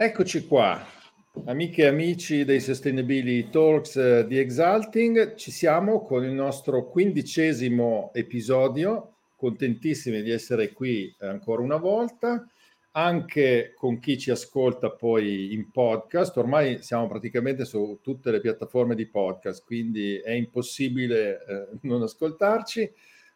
Eccoci qua, amiche e amici dei Sustainability Talks eh, di Exalting. Ci siamo con il nostro quindicesimo episodio. Contentissimi di essere qui eh, ancora una volta, anche con chi ci ascolta poi in podcast. Ormai siamo praticamente su tutte le piattaforme di podcast, quindi è impossibile eh, non ascoltarci.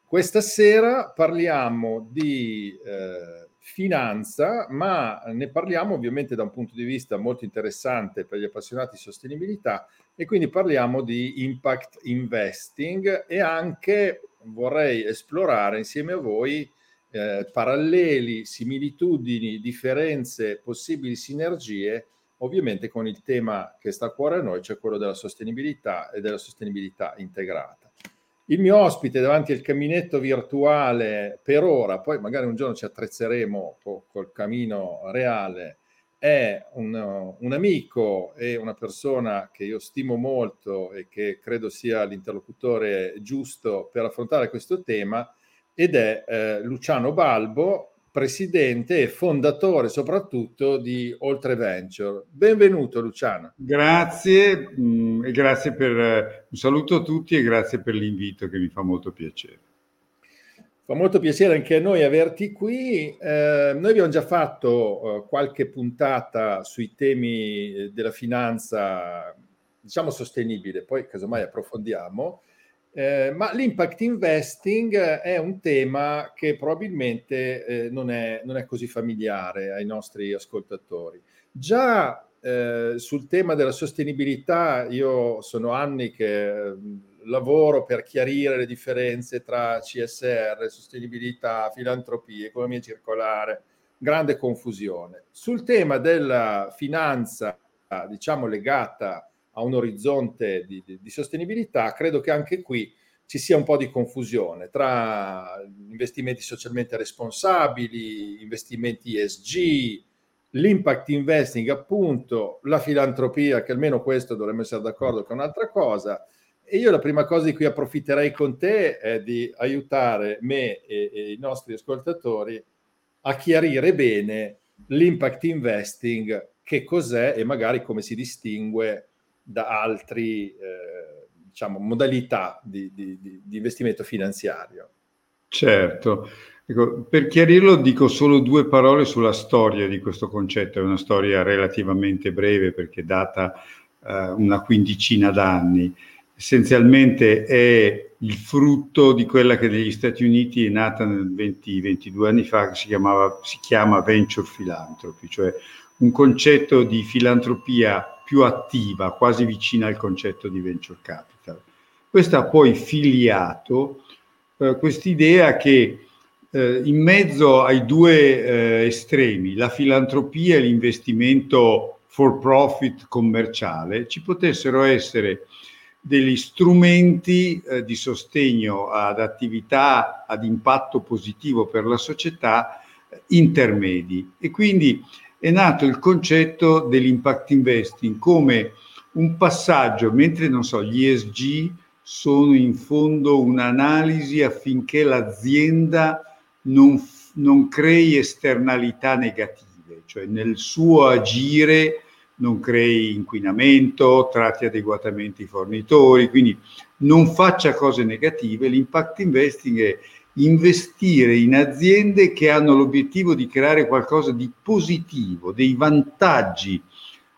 Questa sera parliamo di eh, finanza, ma ne parliamo ovviamente da un punto di vista molto interessante per gli appassionati di sostenibilità e quindi parliamo di impact investing e anche vorrei esplorare insieme a voi eh, paralleli, similitudini, differenze, possibili sinergie, ovviamente con il tema che sta a cuore a noi, cioè quello della sostenibilità e della sostenibilità integrata. Il mio ospite davanti al caminetto virtuale per ora, poi magari un giorno ci attrezzeremo col camino reale, è un, un, amico e una persona che io stimo molto e che credo sia l'interlocutore giusto per affrontare questo tema ed è eh, Luciano Balbo, presidente e fondatore soprattutto di Oltre Venture. Benvenuto Luciano. Grazie mm, e grazie per un saluto a tutti e grazie per l'invito che mi fa molto piacere. Fa molto piacere anche a noi averti qui. Eh, noi abbiamo già fatto eh, qualche puntata sui temi eh, della finanza, diciamo sostenibile, poi casomai approfondiamo. Eh, ma l'impact investing è un tema che probabilmente eh, non, è, non, è, così familiare ai nostri ascoltatori. Già eh, sul tema della sostenibilità, io sono anni che mm, lavoro per chiarire le differenze tra CSR, sostenibilità, filantropia, economia circolare, grande confusione. Sul tema della finanza, diciamo legata a un orizzonte di, di, di, sostenibilità, credo che anche qui ci sia un po' di confusione tra investimenti socialmente responsabili, investimenti ESG, l'impact investing, appunto, la filantropia, che almeno questo dovremmo essere d'accordo che è un'altra cosa. E io la prima cosa di cui approfitterei con te è di aiutare me e, e i nostri ascoltatori a chiarire bene l'impact investing, che cos'è e magari come si distingue da altri eh, diciamo, modalità di, di, di, investimento finanziario. Certo, ecco, per chiarirlo dico solo due parole sulla storia di questo concetto, è una storia relativamente breve perché data eh, una quindicina d'anni. Essenzialmente è il frutto di quella che negli Stati Uniti è nata 20-22 anni fa, che si, chiamava, si chiama venture philanthropy, cioè un concetto di filantropia più attiva, quasi vicina al concetto di venture capital. Questo ha poi filiato eh, quest'idea che eh, in mezzo ai due eh, estremi, la filantropia e l'investimento for profit commerciale, ci potessero essere degli strumenti eh, di sostegno ad attività ad impatto positivo per la società eh, intermedi e quindi è nato il concetto dell'impact investing come un passaggio, mentre non so, gli ESG sono in fondo un'analisi affinché l'azienda non, non crei esternalità negative, cioè nel suo agire non crei inquinamento, tratti adeguatamente i fornitori, quindi non faccia cose negative. L'impact investing è investire in aziende che hanno l'obiettivo di creare qualcosa di positivo, dei vantaggi,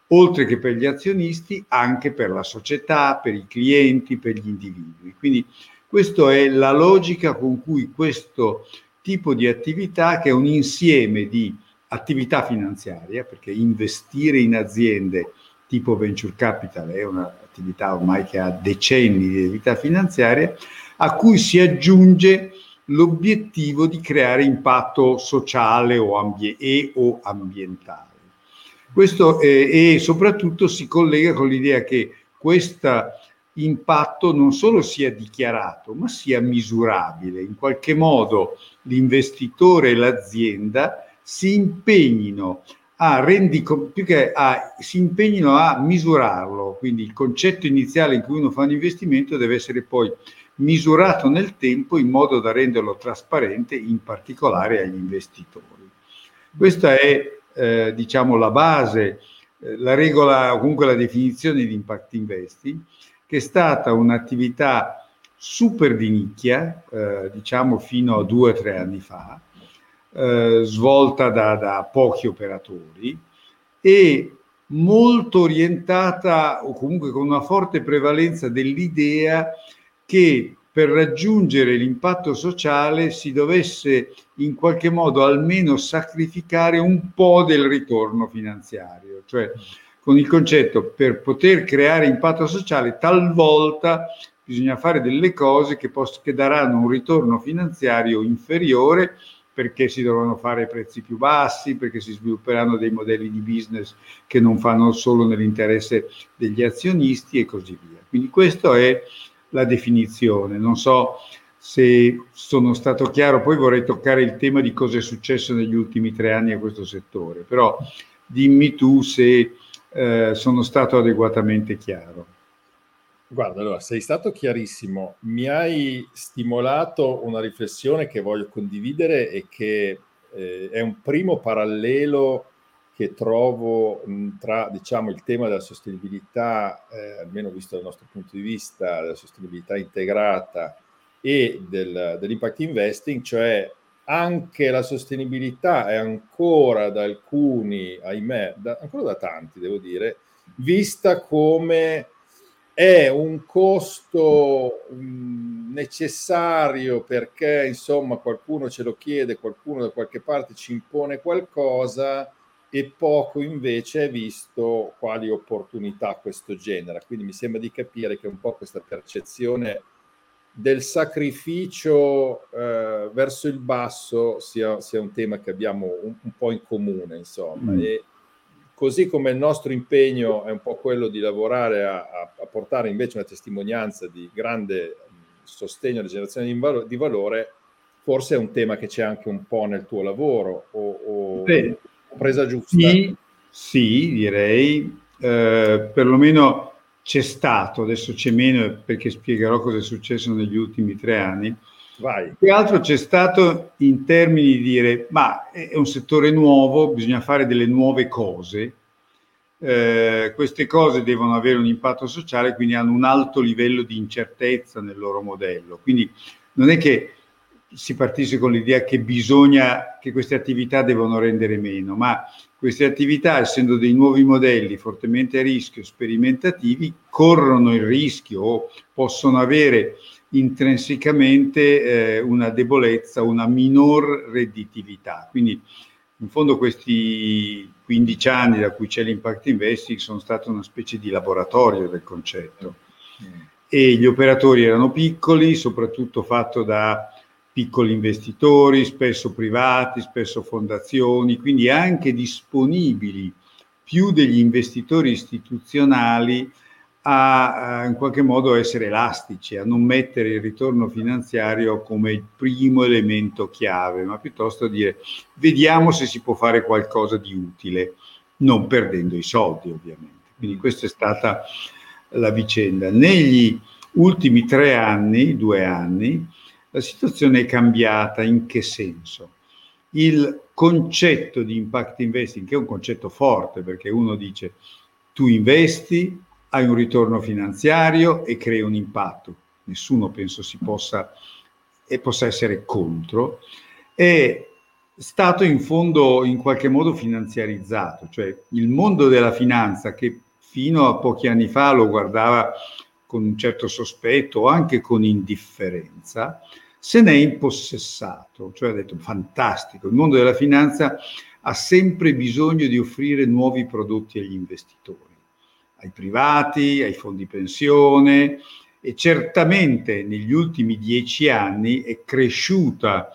oltre che per gli azionisti, anche per la società, per i clienti, per gli individui. Quindi questa è la logica con cui questo tipo di attività, che è un insieme di attività finanziaria, perché investire in aziende tipo venture capital è un'attività ormai che ha decenni di attività finanziaria, a cui si aggiunge l'obiettivo di creare impatto sociale o ambie- e o ambientale. Questo eh, e soprattutto si collega con l'idea che questo impatto non solo sia dichiarato, ma sia misurabile. In qualche modo l'investitore e l'azienda si impegnino a, rendi, più che a, si impegnino a misurarlo. Quindi il concetto iniziale in cui uno fa un investimento deve essere poi misurato nel tempo in modo da renderlo trasparente in particolare agli investitori. Questa è eh, diciamo, la base, eh, la regola o comunque la definizione di impact investing, che è stata un'attività super di nicchia, eh, diciamo fino a due o tre anni fa, eh, svolta da, da pochi operatori e molto orientata o comunque con una forte prevalenza dell'idea che per raggiungere l'impatto sociale si dovesse in qualche modo almeno sacrificare un po' del ritorno finanziario, cioè con il concetto per poter creare impatto sociale talvolta bisogna fare delle cose che, poss- che daranno un ritorno finanziario inferiore perché si dovranno fare prezzi più bassi, perché si svilupperanno dei modelli di business che non fanno solo nell'interesse degli azionisti e così via. Quindi questa è la definizione. Non so se sono stato chiaro, poi vorrei toccare il tema di cosa è successo negli ultimi tre anni a questo settore, però dimmi tu se eh, sono stato adeguatamente chiaro. Guarda, allora, sei stato chiarissimo, mi hai stimolato una riflessione che voglio condividere e che eh, è un primo parallelo che trovo tra diciamo, il tema della sostenibilità, eh, almeno visto dal nostro punto di vista, della sostenibilità integrata e del, dell'impact investing, cioè anche la sostenibilità è ancora da alcuni, ahimè, da, ancora da tanti devo dire, vista come è un costo necessario perché insomma qualcuno ce lo chiede, qualcuno da qualche parte ci impone qualcosa e poco invece è visto quali opportunità questo genera. Quindi mi sembra di capire che un po' questa percezione del sacrificio eh, verso il basso sia, sia, un tema che abbiamo un, un po' in comune, insomma. Mm. E così come il nostro impegno è un po' quello di lavorare a, a, a portare invece una testimonianza di grande sostegno alle generazioni di, valo, di valore, forse è un tema che c'è anche un po' nel tuo lavoro. O, o... Beh, presa giusta? Sì, sì direi. Eh, perlomeno c'è stato, adesso c'è meno perché spiegherò cosa è successo negli ultimi tre anni. Vai. Che altro c'è stato in termini di dire, ma è un settore nuovo, bisogna fare delle nuove cose. Eh, queste cose devono avere un impatto sociale, quindi hanno un alto livello di incertezza nel loro modello. Quindi non è che si partisse con l'idea che bisogna, che queste attività devono rendere meno, ma queste attività, essendo dei nuovi modelli fortemente a rischio, sperimentativi, corrono il rischio o possono avere intrinsecamente eh, una debolezza, una minor redditività. Quindi in fondo questi 15 anni da cui c'è l'impact investing sono stati una specie di laboratorio del concetto. Mm. E gli operatori erano piccoli, soprattutto fatto da piccoli investitori, spesso privati, spesso fondazioni, quindi anche disponibili più degli investitori istituzionali a, a, in qualche modo essere elastici, a non mettere il ritorno finanziario come il primo elemento chiave, ma piuttosto dire vediamo se si può fare qualcosa di utile, non perdendo i soldi ovviamente. Quindi questa è stata la vicenda. Negli ultimi tre anni, due anni, la situazione è cambiata in che senso? Il concetto di impact investing, che è un concetto forte perché uno dice tu investi, hai un ritorno finanziario e crei un impatto. Nessuno penso si possa e possa essere contro. È stato in fondo in qualche modo finanziarizzato, cioè il mondo della finanza che fino a pochi anni fa lo guardava con un certo sospetto o anche con indifferenza, se n'è impossessato, cioè ha detto fantastico, il mondo della finanza ha sempre bisogno di offrire nuovi prodotti agli investitori, ai privati, ai fondi pensione e certamente negli ultimi dieci anni è cresciuta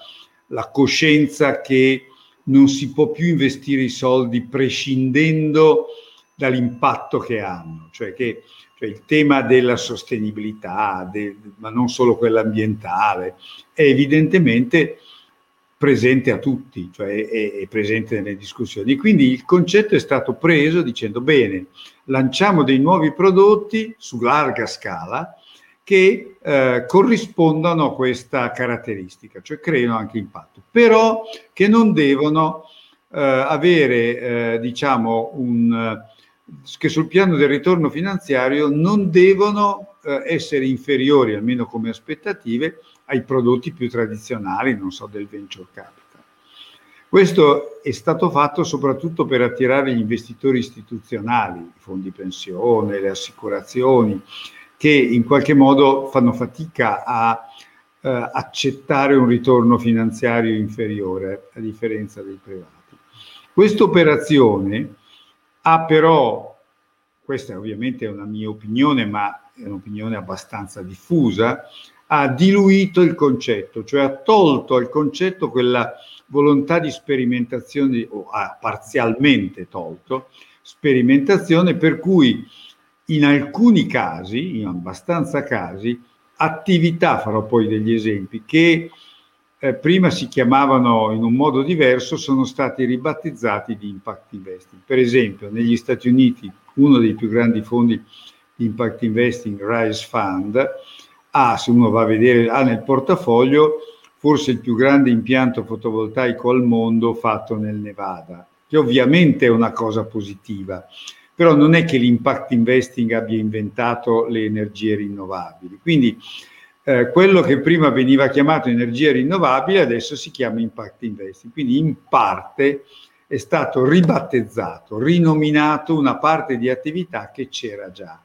la coscienza che non si può più investire i soldi prescindendo dall'impatto che hanno, cioè che cioè il tema della sostenibilità, de, ma non solo quella ambientale, è evidentemente presente a tutti, cioè è, è, presente nelle discussioni. Quindi il concetto è stato preso dicendo bene, lanciamo dei nuovi prodotti su larga scala che eh, corrispondano a questa caratteristica, cioè creino anche impatto, però che non devono eh, avere, eh, diciamo, un, che sul piano del ritorno finanziario non devono eh, essere inferiori, almeno come aspettative, ai prodotti più tradizionali, non so, del venture capital. Questo è stato fatto soprattutto per attirare gli investitori istituzionali, i fondi pensione, le assicurazioni, che in qualche modo fanno fatica a eh, accettare un ritorno finanziario inferiore, a differenza dei privati. Questa operazione ha però, questa ovviamente è una mia opinione, ma è un'opinione abbastanza diffusa, ha diluito il concetto, cioè ha tolto al concetto quella volontà di sperimentazione, o ha parzialmente tolto, sperimentazione per cui in alcuni casi, in abbastanza casi, attività, farò poi degli esempi, che eh, prima si chiamavano in un modo diverso, sono stati ribattezzati di impact investing. Per esempio, negli Stati Uniti, uno dei più grandi fondi di impact investing, Rise Fund, ha, se uno va a vedere, ha nel portafoglio forse il più grande impianto fotovoltaico al mondo fatto nel Nevada, che ovviamente è una cosa positiva, però non è che l'impact investing abbia inventato le energie rinnovabili. Quindi eh, quello che prima veniva chiamato energia rinnovabile adesso si chiama impact investing. Quindi in parte è stato ribattezzato, rinominato una parte di attività che c'era già.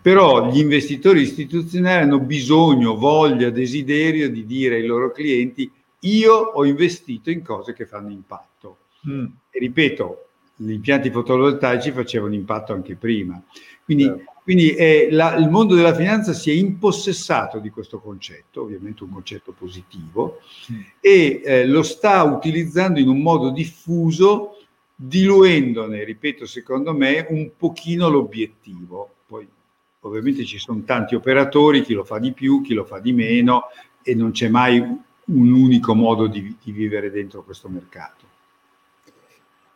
Però gli investitori istituzionali hanno bisogno, voglia, desiderio di dire ai loro clienti io ho investito in cose che fanno impatto. Mm. E ripeto, gli impianti fotovoltaici facevano impatto anche prima. Quindi, certo. Quindi la, il mondo della finanza si è impossessato di questo concetto, ovviamente un concetto positivo, e eh, lo sta utilizzando in un modo diffuso, diluendone, ripeto, secondo me, un pochino l'obiettivo. Poi Ovviamente ci sono tanti operatori, chi lo fa di più, chi lo fa di meno e non c'è mai un unico modo di, di vivere dentro questo mercato.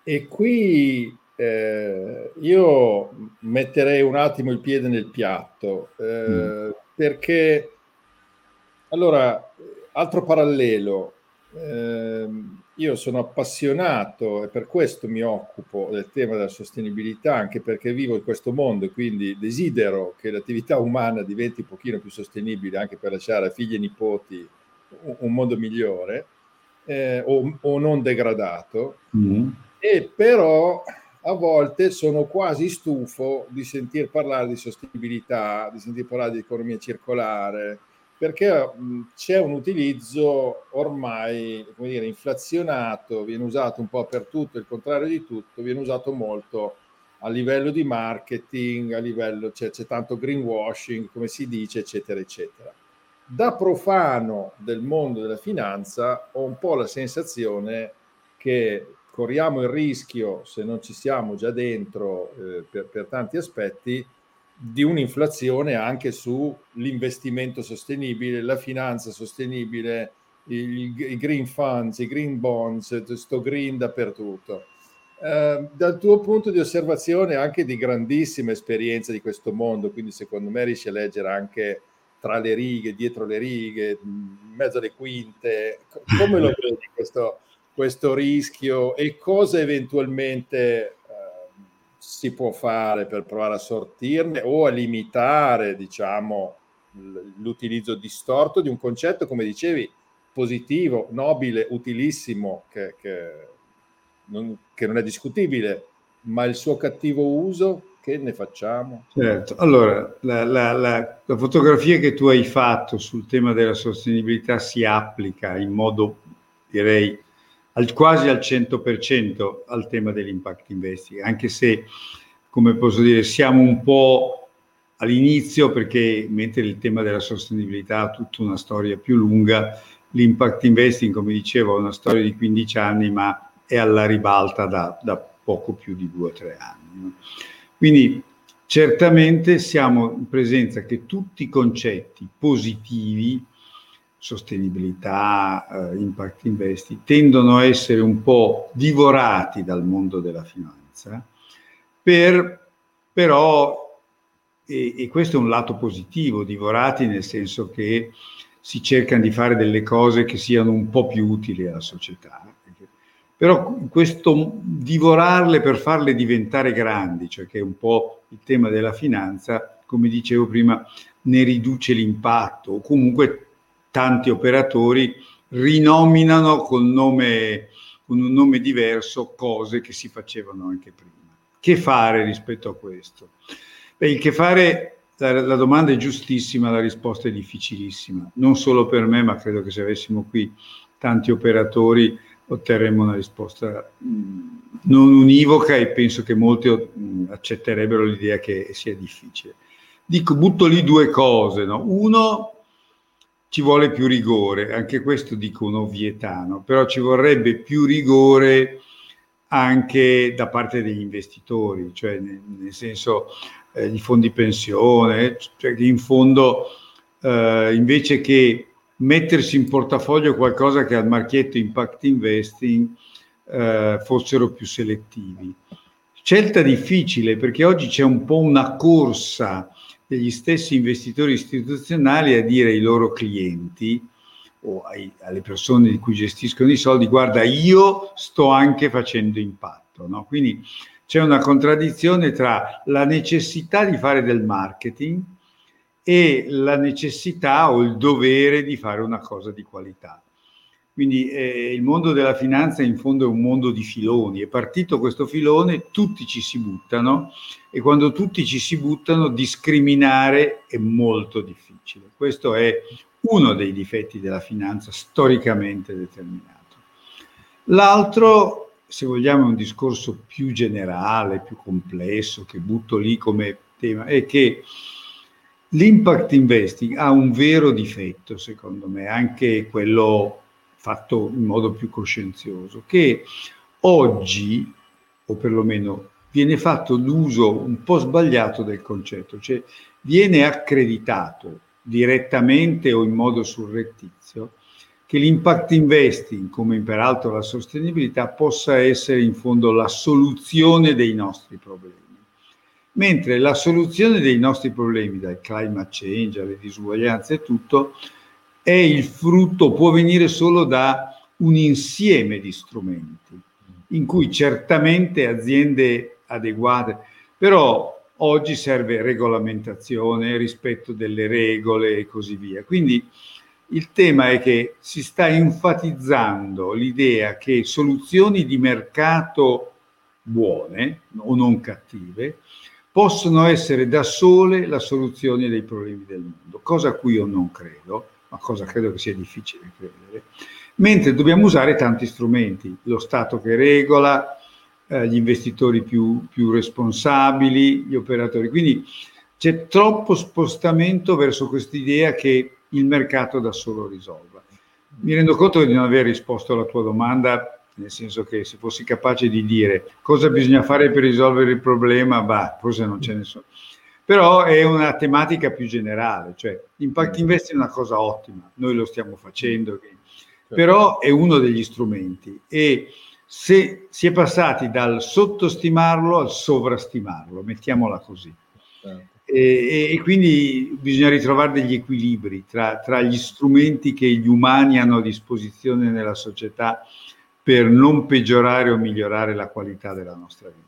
E qui eh, io metterei un attimo il piede nel piatto eh, mm. perché allora altro parallelo eh, io sono appassionato e per questo mi occupo del tema della sostenibilità, anche perché vivo in questo mondo e quindi desidero che l'attività umana diventi un pochino più sostenibile anche per lasciare a figli e nipoti un mondo migliore eh, o, o, non degradato. Mm. E però a volte sono quasi stufo di sentir parlare di sostenibilità, di sentir parlare di economia circolare, perché c'è un utilizzo ormai come dire, inflazionato, viene usato un po' per tutto, il contrario di tutto, viene usato molto a livello di marketing, a livello c'è, c'è tanto greenwashing, come si dice, eccetera, eccetera. Da profano del mondo della finanza ho un po' la sensazione che corriamo il rischio, se non ci siamo già dentro eh, per, per tanti aspetti, di un'inflazione anche sull'investimento sostenibile, la finanza sostenibile, il, i green funds, i green bonds, sto green dappertutto. Eh, dal tuo punto di osservazione anche di grandissima esperienza di questo mondo, quindi secondo me riesci a leggere anche tra le righe, dietro le righe, in mezzo alle quinte, come lo vedi questo, questo rischio e cosa eventualmente si può fare per provare a sortirne o a limitare, diciamo, l'utilizzo distorto di un concetto, come dicevi, positivo, nobile, utilissimo, che, che, non, che non è discutibile, ma il suo cattivo uso, che ne facciamo? Certo, allora la, la, la, la, fotografia che tu hai fatto sul tema della sostenibilità si applica in modo, direi, al, quasi al 100% al tema dell'impact investing, anche se, come posso dire, siamo un po' all'inizio perché mentre il tema della sostenibilità ha tutta una storia più lunga, l'impact investing, come dicevo, ha una storia di 15 anni, ma è alla ribalta da, da poco più di 2 o 3 anni. Quindi certamente siamo in presenza che tutti i concetti positivi sostenibilità, eh, impact investing, tendono a essere un po' divorati dal mondo della finanza, per, però, e, e questo è un lato positivo, divorati nel senso che si cercano di fare delle cose che siano un po' più utili alla società. Però questo divorarle per farle diventare grandi, cioè che è un po' il tema della finanza, come dicevo prima, ne riduce l'impatto o comunque tanti operatori rinominano con, nome, con un nome diverso cose che si facevano anche prima. Che fare rispetto a questo? Beh, il che fare, la, la domanda è giustissima, la risposta è difficilissima, non solo per me, ma credo che se avessimo qui tanti operatori otterremo una risposta mh, non univoca e penso che molti mh, accetterebbero l'idea che sia difficile. Dico, butto lì due cose. No? Uno, ci vuole più rigore, anche questo dico un'ovvietà, no? però ci vorrebbe più rigore anche da parte degli investitori, cioè nel, nel senso eh, di fondi pensione, cioè in fondo eh, invece che mettersi in portafoglio qualcosa che ha il marchietto impact investing eh, fossero più selettivi. Scelta difficile perché oggi c'è un po' una corsa degli stessi investitori istituzionali a dire ai loro clienti o ai, alle persone di cui gestiscono i soldi, guarda, io sto anche facendo impatto. No? Quindi c'è una contraddizione tra la necessità di fare del marketing e la necessità o il dovere di fare una cosa di qualità. Quindi eh, il mondo della finanza in fondo è un mondo di filoni, è partito questo filone, tutti ci si buttano e quando tutti ci si buttano discriminare è molto difficile. Questo è uno dei difetti della finanza storicamente determinato. L'altro, se vogliamo, è un discorso più generale, più complesso, che butto lì come tema, è che L'impact investing ha un vero difetto, secondo me, anche quello fatto in modo più coscienzioso, che oggi, o perlomeno viene fatto l'uso un po' sbagliato del concetto, cioè viene accreditato direttamente o in modo surrettizio che l'impact investing, come peraltro la sostenibilità, possa essere in fondo la soluzione dei nostri problemi. Mentre la soluzione dei nostri problemi, dal climate change alle disuguaglianze e tutto, è il frutto, può venire solo da un insieme di strumenti, in cui certamente aziende adeguate, però oggi serve regolamentazione, rispetto delle regole e così via. Quindi il tema è che si sta enfatizzando l'idea che soluzioni di mercato buone o non cattive possono essere da sole la soluzione dei problemi del mondo, cosa a cui io non credo, ma cosa credo che sia difficile credere, mentre dobbiamo usare tanti strumenti, lo Stato che regola, eh, gli investitori più, più responsabili, gli operatori. Quindi c'è troppo spostamento verso quest'idea che il mercato da solo risolva. Mi rendo conto di non aver risposto alla tua domanda nel senso che se fossi capace di dire cosa bisogna fare per risolvere il problema, bah, forse non ce ne sono. Però è una tematica più generale, cioè impact investing è una cosa ottima, noi lo stiamo facendo, certo. però è uno degli strumenti e se si è passati dal sottostimarlo al sovrastimarlo, mettiamola così. Certo. E, e, quindi bisogna ritrovare degli equilibri tra, tra, gli strumenti che gli umani hanno a disposizione nella società per non peggiorare o migliorare la qualità della nostra vita?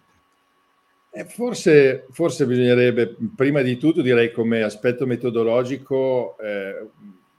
Eh, forse, forse, bisognerebbe, prima di tutto, direi come aspetto metodologico, eh,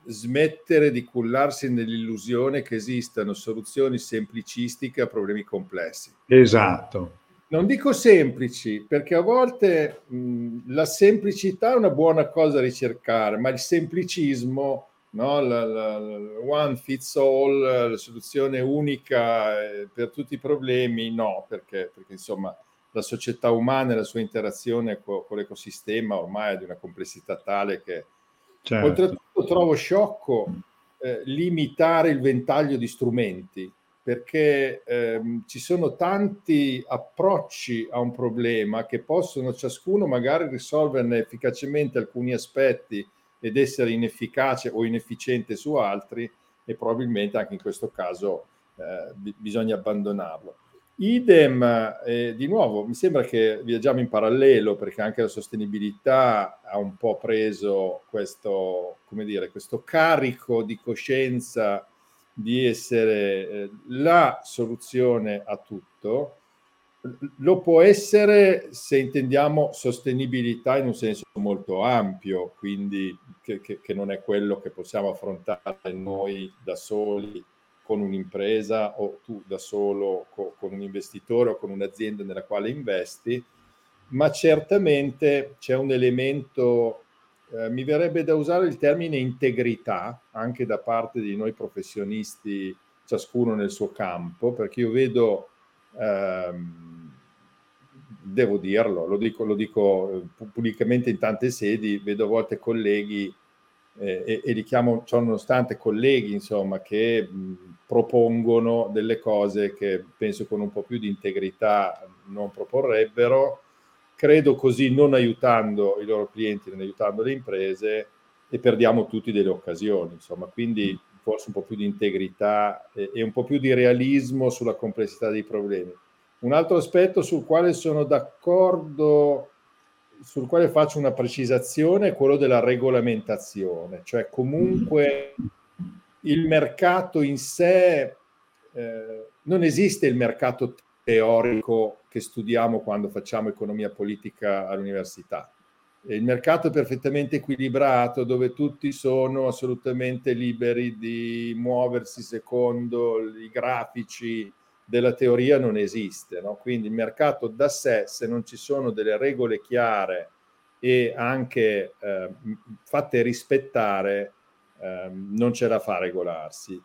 smettere di cullarsi nell'illusione che esistano soluzioni semplicistiche a problemi complessi. Esatto. Non dico semplici, perché a volte mh, la semplicità è una buona cosa da ricercare, ma il semplicismo no? la, la, la one fits all, la soluzione unica eh, per tutti i problemi, no, perché, perché insomma la società umana e la sua interazione con, con l'ecosistema ormai è di una complessità tale che certo. oltretutto trovo sciocco eh, limitare il ventaglio di strumenti perché ehm, ci sono tanti approcci a un problema che possono ciascuno magari risolverne efficacemente alcuni aspetti ed essere inefficace o inefficiente su altri e probabilmente anche in questo caso eh, b- bisogna abbandonarlo. Idem, eh, di nuovo, mi sembra che viaggiamo in parallelo perché anche la sostenibilità ha un po' preso questo, come dire, questo carico di coscienza di essere eh, la soluzione a tutto, lo può essere se intendiamo sostenibilità in un senso molto ampio, quindi che, che, che non è quello che possiamo affrontare noi da soli con un'impresa o tu da solo co, con un investitore o con un'azienda nella quale investi, ma certamente c'è un elemento, eh, mi verrebbe da usare il termine integrità anche da parte di noi professionisti, ciascuno nel suo campo, perché io vedo... Ehm, devo dirlo, lo dico, lo dico eh, pubblicamente in tante sedi, vedo a volte colleghi eh, e, e, li chiamo, ciò nonostante colleghi, insomma, che mh, propongono delle cose che penso con un po' più di integrità non proporrebbero, credo così non aiutando i loro clienti, non aiutando le imprese e perdiamo tutti delle occasioni, insomma, quindi forse un po' più di integrità e, e un po' più di realismo sulla complessità dei problemi. Un altro aspetto sul quale sono d'accordo, sul quale faccio una precisazione, è quello della regolamentazione, cioè comunque il mercato in sé, eh, non esiste il mercato teorico che studiamo quando facciamo economia politica all'università. Il mercato è perfettamente equilibrato dove tutti sono assolutamente liberi di muoversi secondo i grafici, della teoria non esiste. No? Quindi il mercato da sé, se non ci sono delle regole chiare e anche eh, fatte rispettare, eh, non ce la fa regolarsi.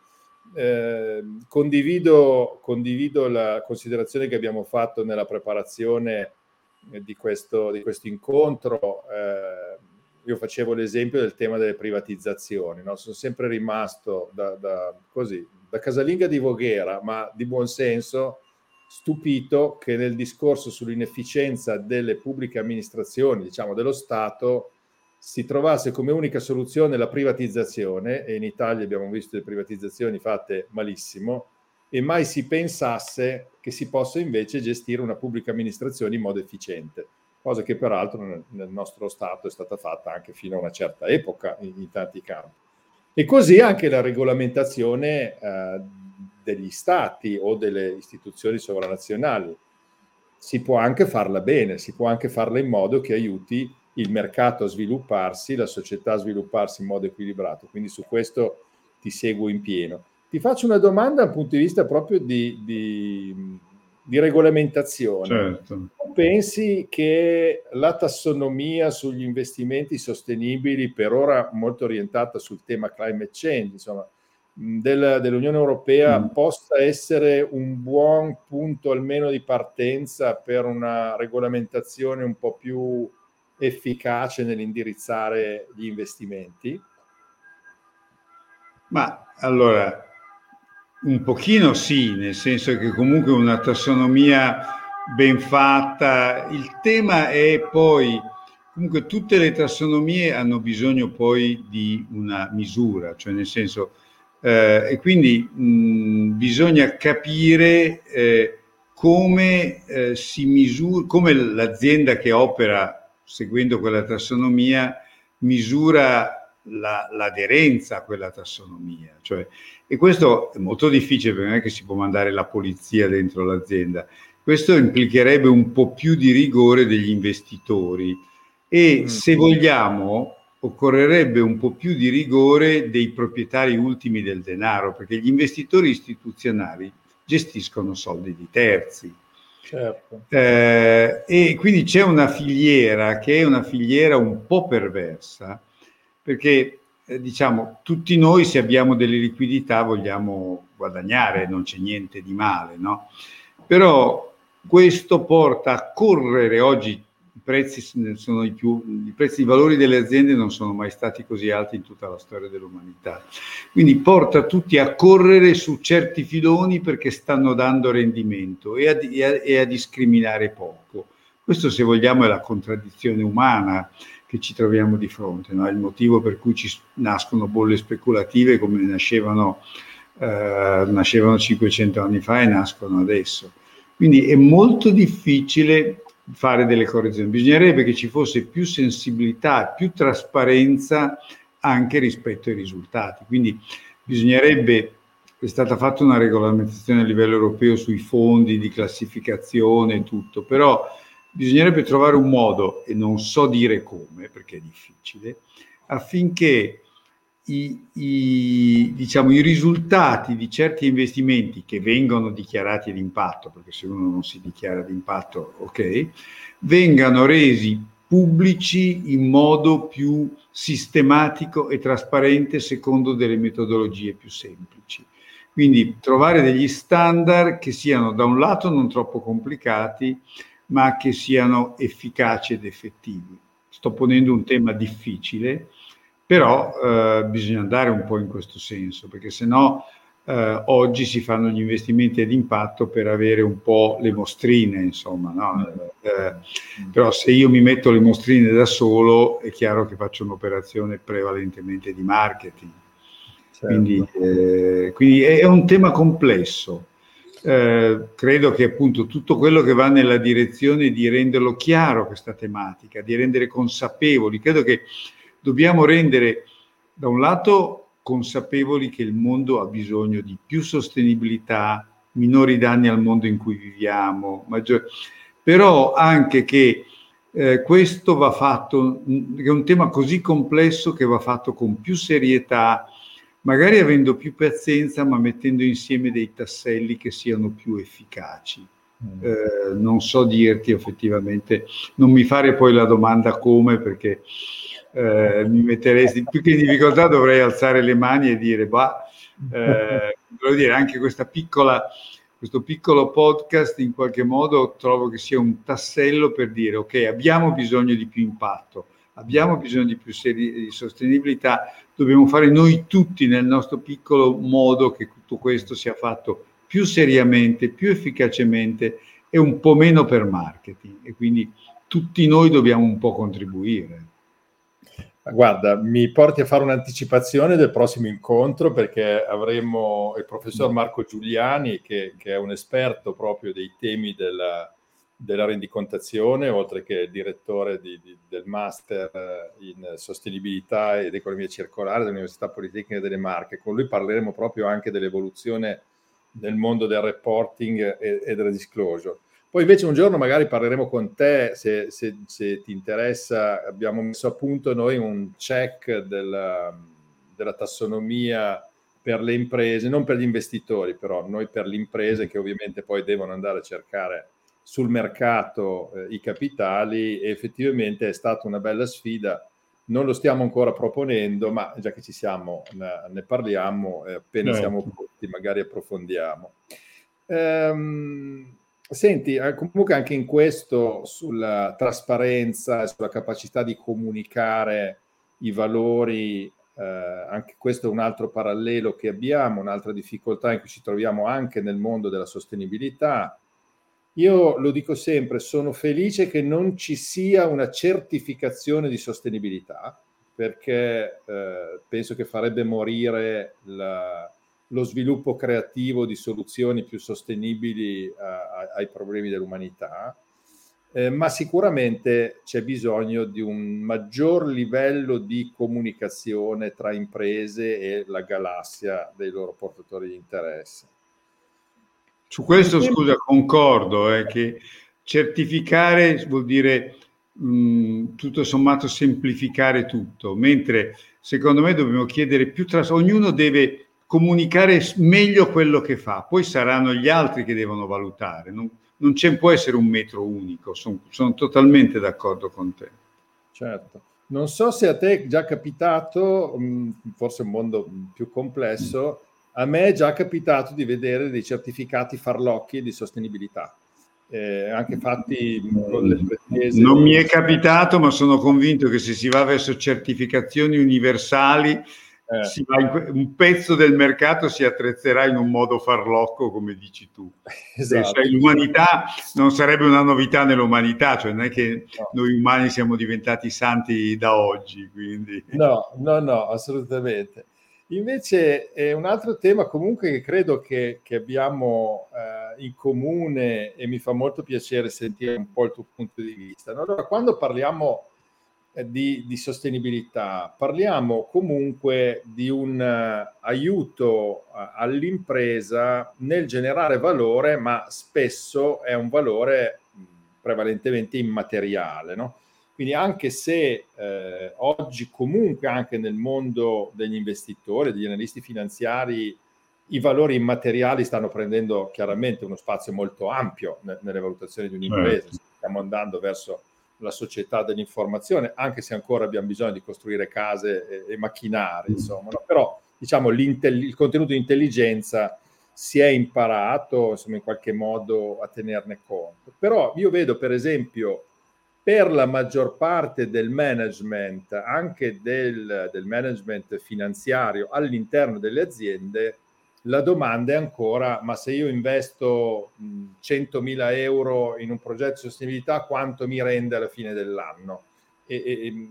Eh, condivido, condivido, la considerazione che abbiamo fatto nella preparazione di questo, di questo incontro. Eh, io facevo l'esempio del tema delle privatizzazioni, no? sono sempre rimasto da, da, così, da casalinga di Voghera, ma di buon senso, stupito che nel discorso sull'inefficienza delle pubbliche amministrazioni, diciamo dello Stato, si trovasse come unica soluzione la privatizzazione, e in Italia abbiamo visto le privatizzazioni fatte malissimo, e mai si pensasse che si possa invece gestire una pubblica amministrazione in modo efficiente, cosa che peraltro nel, nostro Stato è stata fatta anche fino a una certa epoca in, in tanti campi. E così anche la regolamentazione eh, degli stati o delle istituzioni sovranazionali. Si può anche farla bene, si può anche farla in modo che aiuti il mercato a svilupparsi, la società a svilupparsi in modo equilibrato. Quindi su questo ti seguo in pieno. Ti faccio una domanda dal punto di vista proprio di, di di regolamentazione. Certo. Pensi che la tassonomia sugli investimenti sostenibili, per ora molto orientata sul tema climate change, insomma, del, dell'Unione Europea, mm. possa essere un buon punto almeno di partenza per una regolamentazione un po' più efficace nell'indirizzare gli investimenti? Ma allora, un pochino sì, nel senso che comunque una tassonomia ben fatta. Il tema è poi, comunque tutte le tassonomie hanno bisogno poi di una misura, cioè nel senso, eh, e quindi mh, bisogna capire eh, come eh, si misura, come l'azienda che opera seguendo quella tassonomia misura la, l'aderenza a quella tassonomia. Cioè, e questo è molto difficile perché non è che si può mandare la polizia dentro l'azienda. Questo implicherebbe un po' più di rigore degli investitori e mm. se vogliamo occorrerebbe un po' più di rigore dei proprietari ultimi del denaro, perché gli investitori istituzionali gestiscono soldi di terzi. Certo. Eh, e quindi c'è una filiera che è una filiera un po' perversa, perché eh, diciamo tutti noi se abbiamo delle liquidità vogliamo guadagnare, non c'è niente di male, no? Però questo porta a correre oggi i prezzi sono i più i prezzi i valori delle aziende non sono mai stati così alti in tutta la storia dell'umanità. Quindi porta tutti a correre su certi filoni perché stanno dando rendimento e a, e a, e a discriminare poco. Questo se vogliamo è la contraddizione umana che ci troviamo di fronte, no? il motivo per cui ci nascono bolle speculative come nascevano, eh, nascevano 500 anni fa e nascono adesso. Quindi è molto difficile fare delle correzioni, bisognerebbe che ci fosse più sensibilità, più trasparenza anche rispetto ai risultati. Quindi bisognerebbe è stata fatta una regolamentazione a livello europeo sui fondi di classificazione e tutto, però bisognerebbe trovare un modo, e non so dire come, perché è difficile, affinché i, i, diciamo, i risultati di certi investimenti che vengono dichiarati ad impatto, perché se uno non si dichiara ad impatto, ok, vengano resi pubblici in modo più sistematico e trasparente secondo delle metodologie più semplici. Quindi trovare degli standard che siano da un lato non troppo complicati, ma che siano efficaci ed effettivi. Sto ponendo un tema difficile, però eh, bisogna andare un po' in questo senso, perché se no eh, oggi si fanno gli investimenti ad impatto per avere un po' le mostrine, insomma, no? eh, però se io mi metto le mostrine da solo è chiaro che faccio un'operazione prevalentemente di marketing. Certo. Quindi, eh, quindi, è un tema complesso. Eh, credo che appunto tutto quello che va nella direzione di renderlo chiaro questa tematica, di rendere consapevoli, credo che dobbiamo rendere da un lato consapevoli che il mondo ha bisogno di più sostenibilità, minori danni al mondo in cui viviamo, maggior... però anche che eh, questo va fatto, è un tema così complesso che va fatto con più serietà, magari avendo più pazienza, ma mettendo insieme dei tasselli che siano più efficaci. Mm. Eh, non so dirti effettivamente, non mi fare poi la domanda come, perché eh, mi metteresti più che in difficoltà, dovrei alzare le mani e dire, bah, eh, voglio dire, anche questa piccola, questo piccolo podcast in qualche modo trovo che sia un tassello per dire, ok, abbiamo bisogno di più impatto, abbiamo bisogno di più seri- di sostenibilità, dobbiamo fare noi tutti nel nostro piccolo modo che tutto questo sia fatto più seriamente, più efficacemente e un po' meno per marketing e quindi tutti noi dobbiamo un po' contribuire. Guarda, mi porti a fare un'anticipazione del prossimo incontro perché avremo il professor Marco Giuliani che, che è un esperto proprio dei temi della, della rendicontazione, oltre che direttore di, di, del master eh, in sostenibilità ed economia circolare dell'Università Politecnica delle Marche. Con lui parleremo proprio anche dell'evoluzione nel mondo del reporting e, e della disclosure. Poi invece un giorno magari parleremo con te, se, se, se ti interessa, abbiamo messo a punto noi un check della, della, tassonomia per le imprese, non per gli investitori però, noi per le imprese che ovviamente poi devono andare a cercare sul mercato eh, i capitali e effettivamente è stata una bella sfida. Non lo stiamo ancora proponendo, ma già che ci siamo ne, ne parliamo, eh, appena no. siamo pronti magari approfondiamo. Ehm, Senti, eh, comunque anche in questo, sulla trasparenza, sulla capacità di comunicare i valori, eh, anche questo è un altro parallelo che abbiamo, un'altra difficoltà in cui ci troviamo anche nel mondo della sostenibilità. Io lo dico sempre, sono felice che non ci sia una certificazione di sostenibilità, perché eh, penso che farebbe morire la, lo sviluppo creativo di soluzioni più sostenibili a, ai problemi dell'umanità, eh, ma sicuramente c'è bisogno di un maggior livello di comunicazione tra imprese e la galassia dei loro portatori di interesse. Su questo, scusa, concordo, eh, che certificare vuol dire mh, tutto sommato semplificare tutto, mentre secondo me dobbiamo chiedere più tras- ognuno deve comunicare meglio quello che fa, poi saranno gli altri che devono valutare, non, non c'è, può essere un metro unico, sono, sono totalmente d'accordo con te. Certo. Non so se a te è già capitato, mm, forse un mondo più complesso, a me è già capitato di vedere dei certificati farlocchi di sostenibilità, eh, anche fatti con le pretese. Non mi è capitato, ma sono convinto che se si va verso certificazioni universali eh. Va, un pezzo del mercato si attrezzerà in un modo farlocco, come dici tu. Esatto. Cioè, l'umanità non sarebbe una novità nell'umanità, cioè non è che no. noi umani siamo diventati santi da oggi. Quindi. No, no, no, assolutamente. Invece è un altro tema comunque che credo che, che abbiamo eh, in comune e mi fa molto piacere sentire un po' il tuo punto di vista. Allora, quando parliamo eh, di, di, sostenibilità, parliamo comunque di un uh, aiuto uh, all'impresa nel generare valore, ma spesso è un valore prevalentemente immateriale. No? Quindi anche se eh, oggi comunque anche nel mondo degli investitori, degli analisti finanziari, i valori immateriali stanno prendendo chiaramente uno spazio molto ampio ne- nelle valutazioni di un'impresa. Certo. Stiamo andando verso la società dell'informazione, anche se ancora abbiamo bisogno di costruire case e, e macchinari, mm. insomma. No? Però diciamo il contenuto di intelligenza si è imparato insomma, in qualche modo a tenerne conto. Però io vedo per esempio per la maggior parte del management, anche del, del management finanziario all'interno delle aziende, la domanda è ancora, ma se io investo 100.000 euro in un progetto di sostenibilità, quanto mi rende alla fine dell'anno? E, e,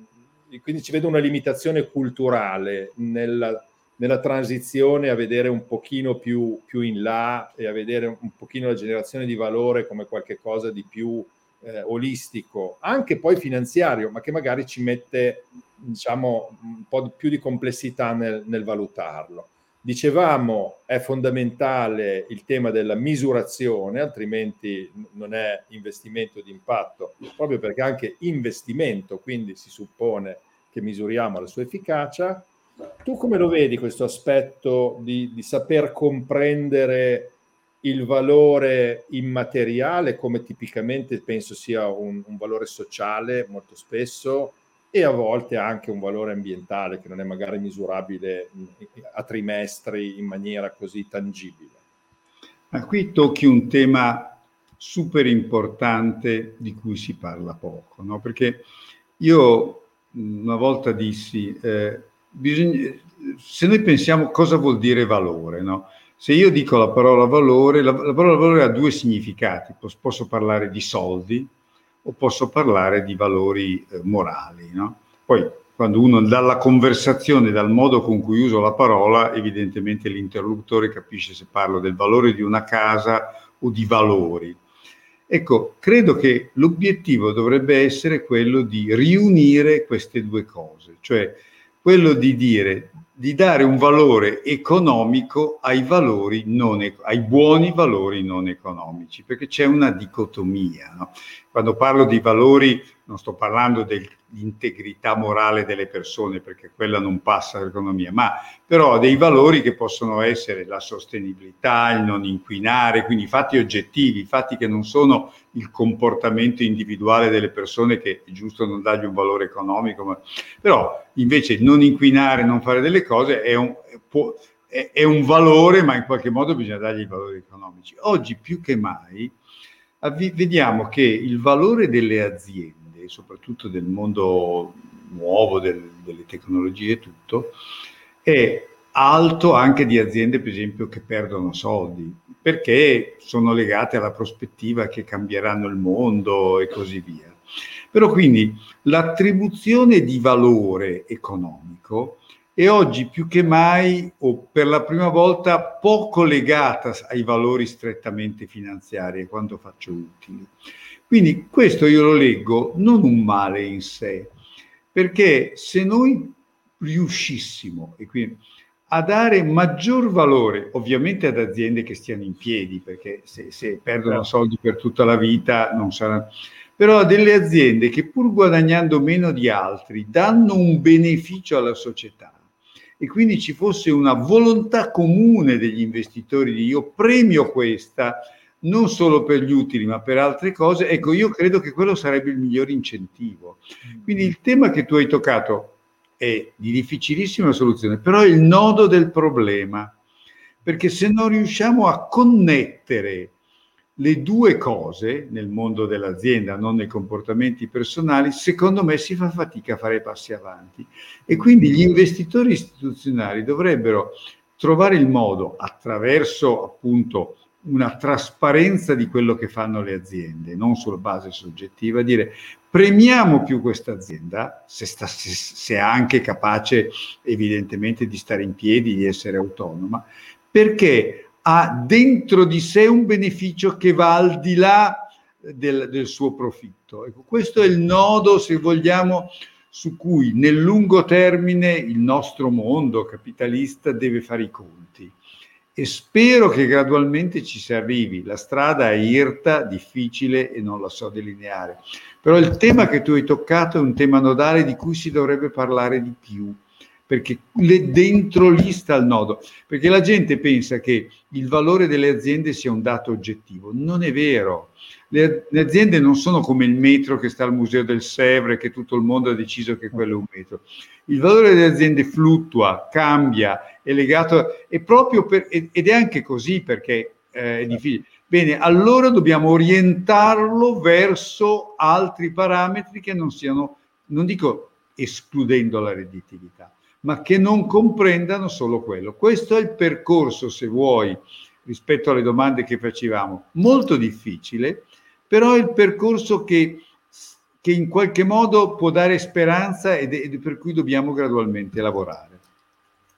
e quindi ci vedo una limitazione culturale nella, nella, transizione a vedere un pochino più, più, in là e a vedere un pochino la generazione di valore come qualcosa di più eh, olistico, anche poi finanziario, ma che magari ci mette diciamo, un po' più di complessità nel, nel valutarlo. Dicevamo è fondamentale il tema della misurazione, altrimenti non è investimento di impatto, proprio perché anche investimento, quindi si suppone che misuriamo la sua efficacia. Tu come lo vedi questo aspetto di, di saper comprendere il valore immateriale, come tipicamente penso sia un, un valore sociale molto spesso, e a volte anche un valore ambientale che non è magari misurabile a trimestri in maniera così tangibile. Ma qui tocchi un tema super importante di cui si parla poco, no? perché io una volta dissi, eh, bisogna, se noi pensiamo cosa vuol dire valore, no? Se io dico la parola valore, la, la parola valore ha due significati, posso, posso parlare di soldi, o posso parlare di valori eh, morali. No? Poi quando uno dalla conversazione, dal modo con cui uso la parola, evidentemente l'interlocutore capisce se parlo del valore di una casa o di valori. Ecco, credo che l'obiettivo dovrebbe essere quello di riunire queste due cose, cioè quello di dire di dare un valore economico ai valori non, ai buoni valori non economici, perché c'è una dicotomia. No? Quando parlo di valori non sto parlando dell'integrità morale delle persone, perché quella non passa l'economia, ma però dei valori che possono essere la sostenibilità, il non inquinare, quindi fatti oggettivi, fatti che non sono il comportamento individuale delle persone che è giusto non dargli un valore economico, ma, però invece non inquinare, non fare delle cose è un, può, è, è un valore, ma in qualche modo bisogna dargli i valori economici. Oggi più che mai vediamo che il valore delle aziende, soprattutto del mondo nuovo, del, delle tecnologie e tutto, è alto anche di aziende, per esempio, che perdono soldi, perché sono legate alla prospettiva che cambieranno il mondo e così via. Però quindi l'attribuzione di valore economico è oggi più che mai o per la prima volta poco legata ai valori strettamente finanziari e quanto faccio utili. Quindi questo io lo leggo non un male in sé, perché se noi riuscissimo a dare maggior valore, ovviamente ad aziende che stiano in piedi, perché se, se perdono certo. soldi per tutta la vita non saranno però a delle aziende che pur guadagnando meno di altri danno un beneficio alla società e quindi ci fosse una volontà comune degli investitori di io premio questa non solo per gli utili ma per altre cose, ecco io credo che quello sarebbe il miglior incentivo. Quindi il tema che tu hai toccato è di difficilissima soluzione, però è il nodo del problema, perché se non riusciamo a connettere le due cose nel mondo dell'azienda, non nei comportamenti personali, secondo me si fa fatica a fare passi avanti. E quindi gli investitori istituzionali dovrebbero trovare il modo, attraverso appunto una trasparenza di quello che fanno le aziende, non sulla base soggettiva, dire premiamo più questa azienda, se, se, se è anche capace evidentemente di stare in piedi, di essere autonoma, perché ha dentro di sé un beneficio che va al di là del, del suo profitto. Ecco, questo è il nodo, se vogliamo, su cui nel lungo termine il nostro mondo capitalista deve fare i conti. E spero che gradualmente ci si arrivi. La strada è irta, difficile e non la so delineare. Però il tema che tu hai toccato è un tema nodale di cui si dovrebbe parlare di più perché dentro lì sta il nodo, perché la gente pensa che il valore delle aziende sia un dato oggettivo, non è vero. Le, le, aziende non sono come il metro che sta al Museo del Sèvres, che tutto il mondo ha deciso che quello è un metro. Il valore delle aziende fluttua, cambia, è legato, è proprio per, ed è anche così perché eh, è difficile. Bene, allora dobbiamo orientarlo verso altri parametri che non siano, non dico escludendo la redditività, ma che non comprendano solo quello. Questo è il percorso, se vuoi, rispetto alle domande che facevamo, molto difficile, però è il percorso che, che in qualche modo può dare speranza ed è, per cui dobbiamo gradualmente lavorare.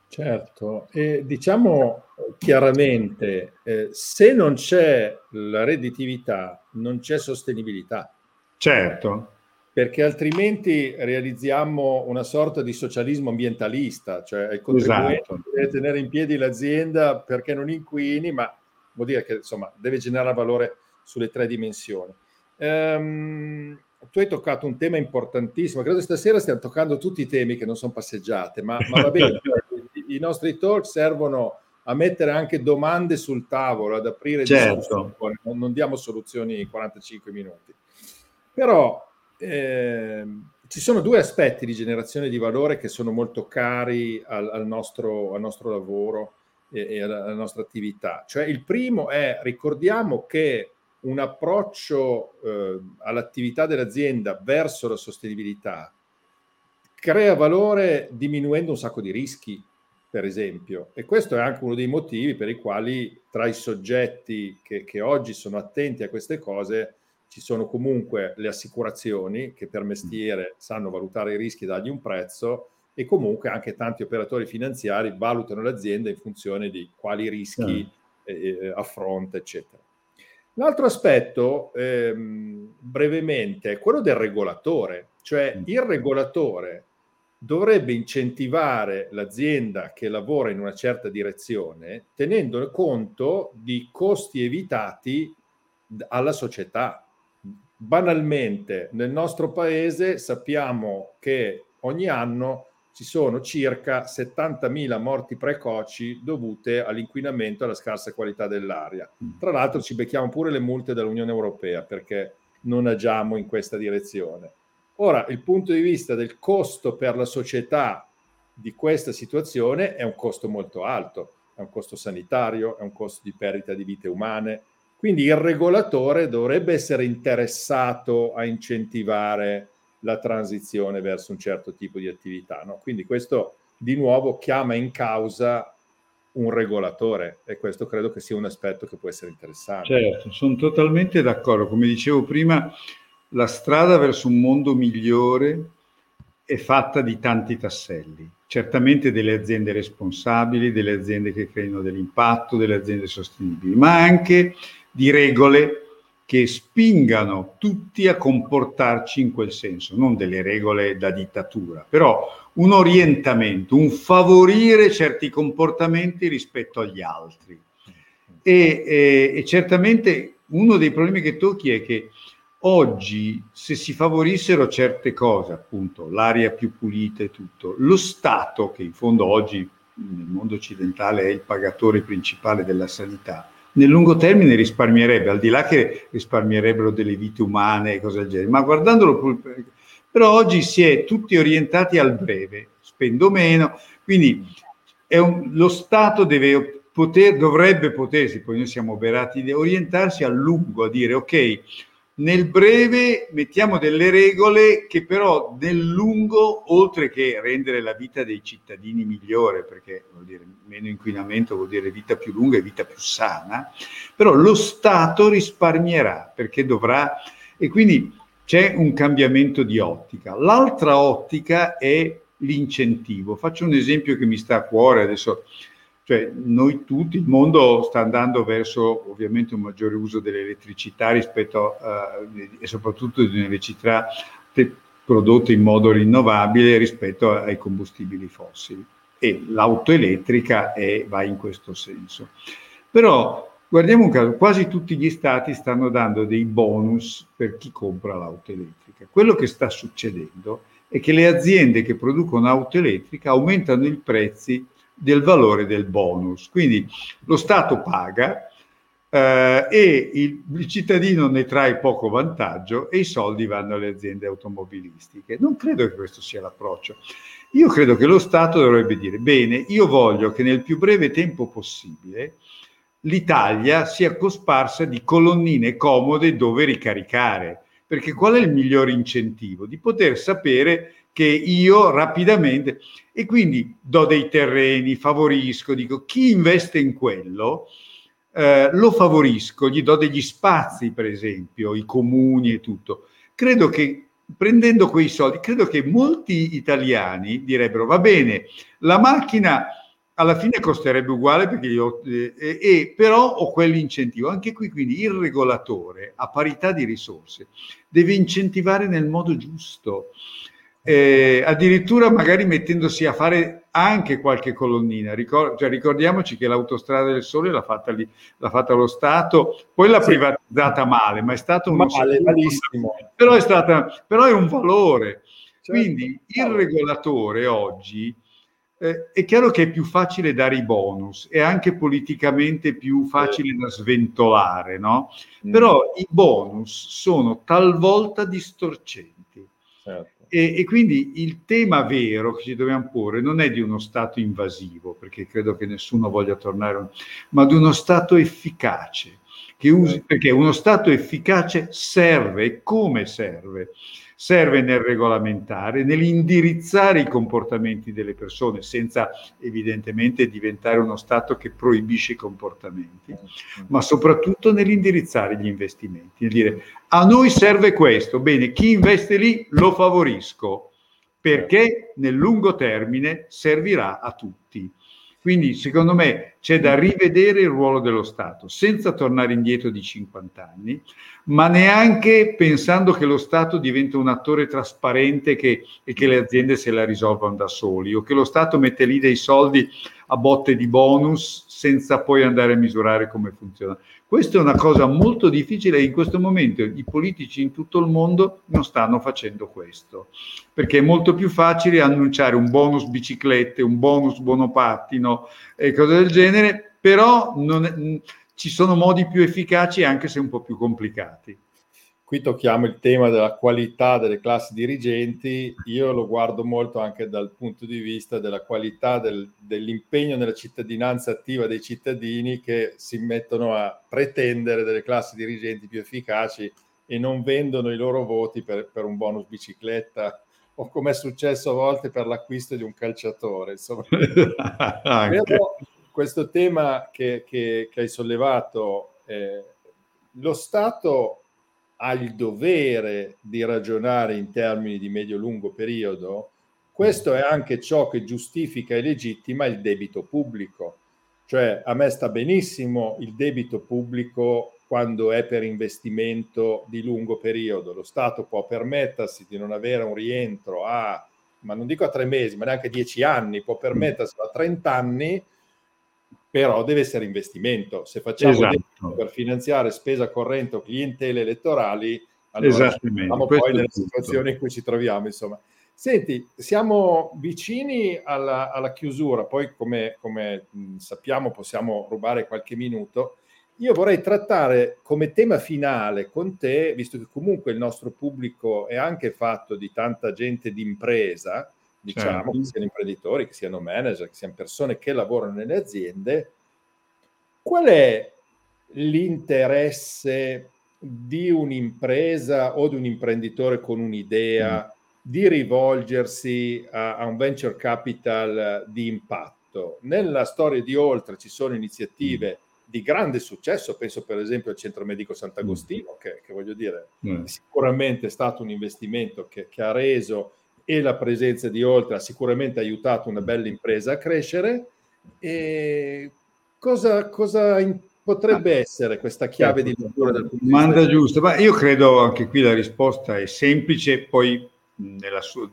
Certo, e diciamo chiaramente, eh, se non c'è la redditività, non c'è sostenibilità. Certo perché altrimenti realizziamo una sorta di socialismo ambientalista, cioè il contribuente esatto. deve tenere in piedi l'azienda perché non inquini, ma vuol dire che insomma deve generare valore sulle tre dimensioni. Um, tu hai toccato un tema importantissimo, credo che stasera stiamo toccando tutti i temi che non sono passeggiate, ma, ma va bene, i, i nostri talk servono a mettere anche domande sul tavolo, ad aprire certo. non, non diamo soluzioni in 45 minuti. Però eh, ci sono due aspetti di generazione di valore che sono molto cari al, al, nostro, al nostro, lavoro e, e, alla nostra attività. Cioè il primo è, ricordiamo che un approccio eh, all'attività dell'azienda verso la sostenibilità crea valore diminuendo un sacco di rischi, per esempio. E questo è anche uno dei motivi per i quali tra i soggetti che, che oggi sono attenti a queste cose ci sono comunque le assicurazioni che per mestiere sanno valutare i rischi e dargli un prezzo e comunque anche tanti operatori finanziari valutano l'azienda in funzione di quali rischi eh, eh, affronta, eccetera. L'altro aspetto, ehm, brevemente, è quello del regolatore, cioè il regolatore dovrebbe incentivare l'azienda che lavora in una certa direzione tenendo conto di costi evitati alla società, banalmente nel nostro paese sappiamo che ogni anno ci sono circa 70.000 morti precoci dovute all'inquinamento e alla scarsa qualità dell'aria. Mm. Tra l'altro ci becchiamo pure le multe dall'Unione Europea perché non agiamo in questa direzione. Ora, il punto di vista del costo per la società di questa situazione è un costo molto alto, è un costo sanitario, è un costo di perdita di vite umane, quindi il regolatore dovrebbe essere interessato a incentivare la transizione verso un certo tipo di attività. No? Quindi questo di nuovo chiama in causa un regolatore e questo credo che sia un aspetto che può essere interessante. Certo, sono totalmente d'accordo. Come dicevo prima, la strada verso un mondo migliore è fatta di tanti tasselli. Certamente delle aziende responsabili, delle aziende che creino dell'impatto, delle aziende sostenibili, ma anche di regole che spingano tutti a comportarci in quel senso, non delle regole da dittatura, però un orientamento, un favorire certi comportamenti rispetto agli altri. E, e, e certamente uno dei problemi che tocchi è che oggi se si favorissero certe cose, appunto l'aria più pulita e tutto, lo Stato, che in fondo oggi nel mondo occidentale è il pagatore principale della sanità, nel lungo termine risparmierebbe, al di là che risparmierebbero delle vite umane e cose del genere, ma guardandolo, però oggi si è tutti orientati al breve, spendo meno, quindi un, lo Stato deve poter, dovrebbe potersi, poi noi siamo oberati, orientarsi a lungo, a dire ok, nel breve mettiamo delle regole che però nel lungo, oltre che rendere la vita dei cittadini migliore, perché vuol dire meno inquinamento, vuol dire vita più lunga e vita più sana, però lo Stato risparmierà perché dovrà e quindi c'è un cambiamento di ottica. L'altra ottica è l'incentivo. Faccio un esempio che mi sta a cuore adesso cioè noi tutti, il mondo sta andando verso ovviamente un maggiore uso dell'elettricità rispetto uh, e soprattutto di un'elettricità prodotte in modo rinnovabile rispetto ai combustibili fossili. E l'auto elettrica è, va in questo senso. Però guardiamo un caso, quasi tutti gli stati stanno dando dei bonus per chi compra l'auto elettrica. Quello che sta succedendo è che le aziende che producono auto elettrica aumentano i prezzi del valore del bonus. Quindi lo Stato paga eh, e il, il, cittadino ne trae poco vantaggio e i soldi vanno alle aziende automobilistiche. Non credo che questo sia l'approccio. Io credo che lo Stato dovrebbe dire, bene, io voglio che nel più breve tempo possibile l'Italia sia cosparsa di colonnine comode dove ricaricare. Perché qual è il migliore incentivo? Di poter sapere che io rapidamente e quindi do dei terreni, favorisco, dico chi investe in quello eh, lo favorisco, gli do degli spazi per esempio, i comuni e tutto. Credo che prendendo quei soldi, credo che molti italiani direbbero va bene, la macchina alla fine costerebbe uguale perché io, eh, eh, però ho quell'incentivo. Anche qui quindi il regolatore a parità di risorse deve incentivare nel modo giusto eh, addirittura magari mettendosi a fare anche qualche colonnina. Ricor- cioè, ricordiamoci che l'autostrada del sole l'ha fatta, lì, l'ha fatta lo Stato, poi l'ha sì. privatizzata male, ma è stato un male, malissimo. Però è, stata, però è un valore. Certo. Quindi il regolatore oggi eh, è chiaro che è più facile dare i bonus, è anche politicamente più facile da sventolare, no? Mm. Però i bonus sono talvolta distorcenti. Certo. E, e, quindi il tema vero che ci dobbiamo porre non è di uno Stato invasivo, perché credo che nessuno voglia tornare, ma di uno Stato efficace, usi, perché uno Stato efficace serve e come serve? Serve nel regolamentare, nell'indirizzare i comportamenti delle persone, senza evidentemente diventare uno Stato che proibisce i comportamenti, ma soprattutto nell'indirizzare gli investimenti, nel dire a noi serve questo, bene, chi investe lì lo favorisco, perché nel lungo termine servirà a tutti. Quindi secondo me c'è da rivedere il ruolo dello Stato senza tornare indietro di 50 anni, ma neanche pensando che lo Stato diventa un attore trasparente che, e che le aziende se la risolvano da soli o che lo Stato mette lì dei soldi a botte di bonus senza poi andare a misurare come funziona. Questa è una cosa molto difficile e in questo momento i politici in tutto il mondo non stanno facendo questo, perché è molto più facile annunciare un bonus biciclette, un bonus monopattino e cose del genere, però è, ci sono modi più efficaci anche se un po' più complicati qui tocchiamo il tema della qualità delle classi dirigenti, io lo guardo molto anche dal punto di vista della qualità del, dell'impegno nella cittadinanza attiva dei cittadini che si mettono a pretendere delle classi dirigenti più efficaci e non vendono i loro voti per, per un bonus bicicletta o come è successo a volte per l'acquisto di un calciatore. Insomma, questo tema che, che, che hai sollevato, eh, lo Stato ha il dovere di ragionare in termini di medio-lungo periodo, questo è anche ciò che giustifica e legittima il debito pubblico. Cioè a me sta benissimo il debito pubblico quando è per investimento di lungo periodo. Lo Stato può permettersi di non avere un rientro a, ma non dico a tre mesi, ma neanche a dieci anni, può permettersi a 30 anni però deve essere investimento. Se facciamo esatto. per finanziare spesa corrente o clientele elettorali, allora siamo poi nella situazione in cui ci troviamo. Insomma. Senti, siamo vicini alla, alla chiusura, poi come, come mh, sappiamo possiamo rubare qualche minuto. Io vorrei trattare come tema finale con te, visto che comunque il nostro pubblico è anche fatto di tanta gente d'impresa, diciamo, certo. che siano imprenditori, che siano manager, che siano persone che lavorano nelle aziende, qual è l'interesse di un'impresa o di un imprenditore con un'idea mm. di rivolgersi a, a, un venture capital di impatto? Nella storia di Oltre ci sono iniziative mm. di grande successo, penso per esempio al Centro Medico Sant'Agostino, mm. che, che, voglio dire, mm. sicuramente è stato un investimento che, che ha reso e la presenza di Oltre ha sicuramente aiutato una bella impresa a crescere. E cosa, cosa potrebbe essere questa chiave certo. di lettura dal punto di vista? Manda giusto, ma io credo anche qui la risposta è semplice, poi nella sua...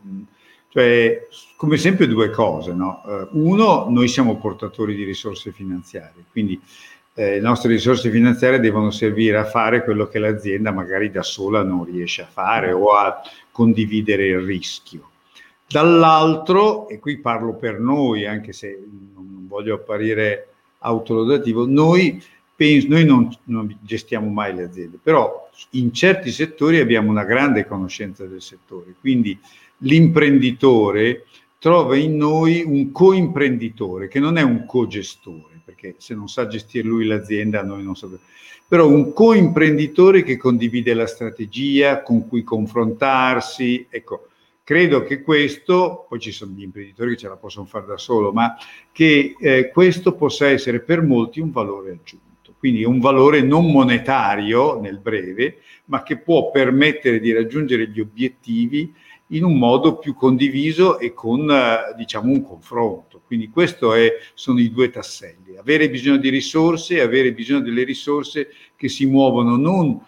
Cioè, come sempre due cose, no? Uh, uno, noi siamo portatori di risorse finanziarie, quindi eh, le nostre risorse finanziarie devono servire a fare quello che l'azienda magari da sola non riesce a fare o a condividere il rischio. Dall'altro, e qui parlo per noi, anche se non voglio apparire autolodativo, noi, penso, noi non, non gestiamo mai le aziende, però in certi settori abbiamo una grande conoscenza del settore, quindi l'imprenditore trova in noi un coimprenditore che non è un co-gestore, perché se non sa gestire lui l'azienda noi non sappiamo, però un coimprenditore che condivide la strategia, con cui confrontarsi, ecco, credo che questo, poi ci sono gli imprenditori che ce la possono fare da solo, ma che eh, questo possa essere per molti un valore aggiunto, quindi un valore non monetario nel breve, ma che può permettere di raggiungere gli obiettivi in un modo più condiviso e con eh, diciamo un confronto. Quindi questi sono i due tasselli, avere bisogno di risorse e avere bisogno delle risorse che si muovono non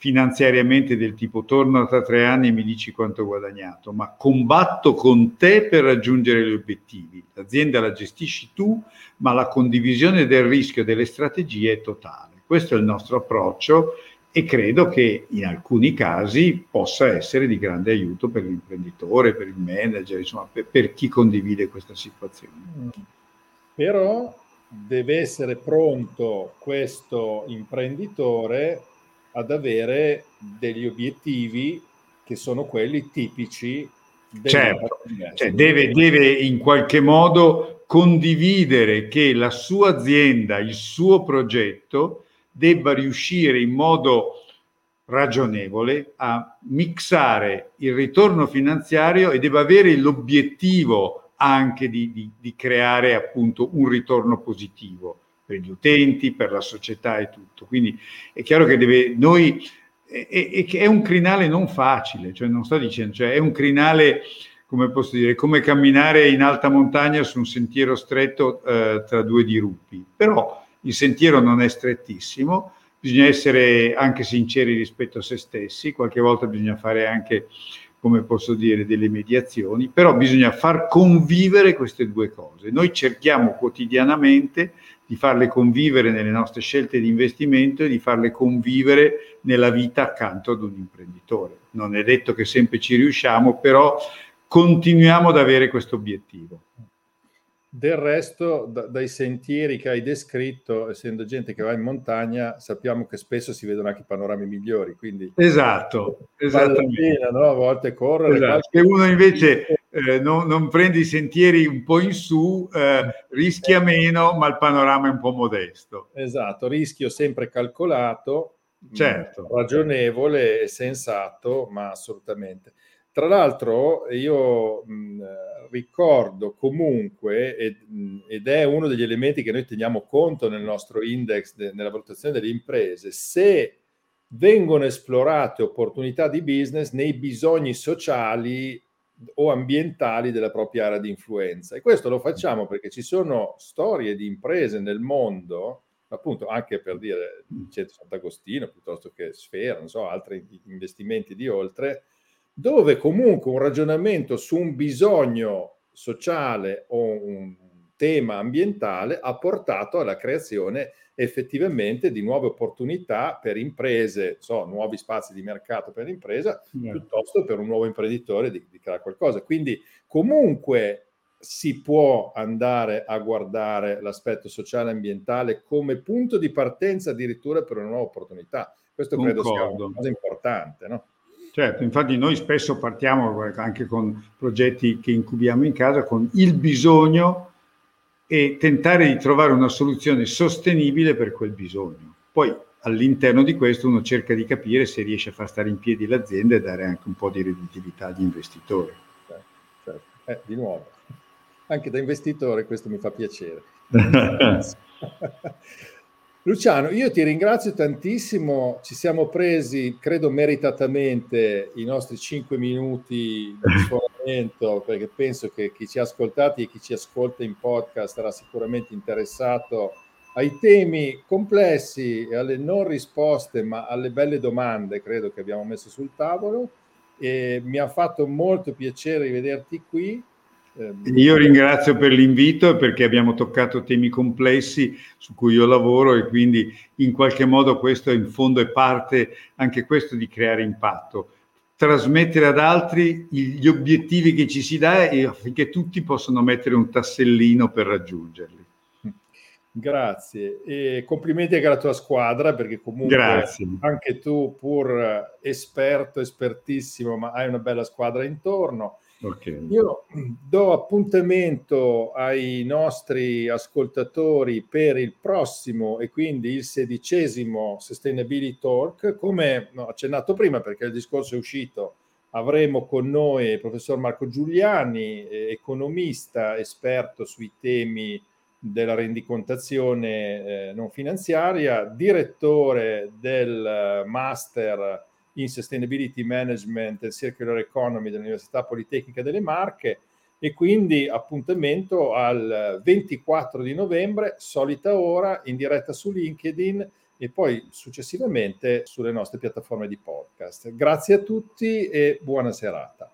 finanziariamente del tipo torno tra tre anni e mi dici quanto ho guadagnato, ma combatto con te per raggiungere gli obiettivi. L'azienda la gestisci tu, ma la condivisione del rischio delle strategie è totale. Questo è il nostro approccio e credo che in alcuni casi possa essere di grande aiuto per l'imprenditore, per il manager, insomma, per, per chi condivide questa situazione. Però deve essere pronto questo imprenditore ad avere degli obiettivi che sono quelli tipici certo, cioè deve, deve in qualche modo condividere che la sua azienda, il suo progetto debba riuscire in modo ragionevole a mixare il ritorno finanziario e debba avere l'obiettivo anche di, di, di, creare appunto un ritorno positivo per gli utenti, per la società e tutto. Quindi è chiaro che deve, noi, è, è, un crinale non facile, cioè non sto dicendo, cioè è un crinale, come posso dire, come camminare in alta montagna su un sentiero stretto eh, tra due dirupi, però il sentiero non è strettissimo, bisogna essere anche sinceri rispetto a se stessi, qualche volta bisogna fare anche, come posso dire, delle mediazioni, però bisogna far convivere queste due cose. Noi cerchiamo quotidianamente di farle convivere nelle nostre scelte di investimento e di farle convivere nella vita accanto ad un imprenditore. Non è detto che sempre ci riusciamo, però continuiamo ad avere questo obiettivo. Del resto, da, dai sentieri che hai descritto, essendo gente che va in montagna, sappiamo che spesso si vedono anche panorami migliori. Quindi esatto, esattamente. Pena, no? A volte correre. Esatto. Se uno invece eh, non, non, prende i sentieri un po' in su, eh, rischia eh. meno, ma il panorama è un po' modesto. Esatto, rischio sempre calcolato, certo. ragionevole e sensato, ma assolutamente. Tra l'altro io mh, ricordo comunque, ed, ed, è uno degli elementi che noi teniamo conto nel nostro index, de, nella valutazione delle imprese, se vengono esplorate opportunità di business nei bisogni sociali o ambientali della propria area di influenza. E questo lo facciamo perché ci sono storie di imprese nel mondo, appunto anche per dire Centro Sant'Agostino piuttosto che Sfera, non so, altri investimenti di oltre, dove comunque un ragionamento su un bisogno sociale o un tema ambientale ha portato alla creazione effettivamente di nuove opportunità per imprese, so, nuovi spazi di mercato per l'impresa, yeah. piuttosto per un nuovo imprenditore di, di creare qualcosa. Quindi comunque si può andare a guardare l'aspetto sociale e ambientale come punto di partenza addirittura per una nuova opportunità. Questo credo Concordo. sia una cosa importante, no? Certo, infatti noi spesso partiamo anche con progetti che incubiamo in casa con il bisogno e tentare di trovare una soluzione sostenibile per quel bisogno. Poi all'interno di questo uno cerca di capire se riesce a far stare in piedi l'azienda e dare anche un po' di redditività agli investitori. Certo, certo. Eh, di nuovo, anche da investitore questo mi fa piacere. Luciano, io ti ringrazio tantissimo, ci siamo presi, credo meritatamente, i nostri cinque minuti di sforamento, perché penso che chi ci ha ascoltati e chi ci ascolta in podcast sarà sicuramente interessato ai temi complessi e alle non risposte, ma alle belle domande, credo che abbiamo messo sul tavolo. e mi ha fatto molto piacere rivederti qui. Ehm, io ringrazio per l'invito perché abbiamo toccato temi complessi su cui io lavoro e quindi in qualche modo questo in fondo è parte anche questo di creare impatto trasmettere ad altri gli obiettivi che ci si dà e affinché tutti possano mettere un tassellino per raggiungerli. Grazie e complimenti anche alla tua squadra perché comunque Grazie. anche tu pur esperto, espertissimo, ma hai una bella squadra intorno. Okay. Io do appuntamento ai nostri ascoltatori per il prossimo e quindi il sedicesimo Sustainability Talk. Come ho accennato prima, perché il discorso è uscito, avremo con noi il professor Marco Giuliani, economista, esperto sui temi della rendicontazione eh, non finanziaria, direttore del master in Sustainability Management e Circular Economy dell'Università Politecnica delle Marche e quindi appuntamento al 24 di novembre, solita ora, in diretta su LinkedIn e poi successivamente sulle nostre piattaforme di podcast. Grazie a tutti e buona serata.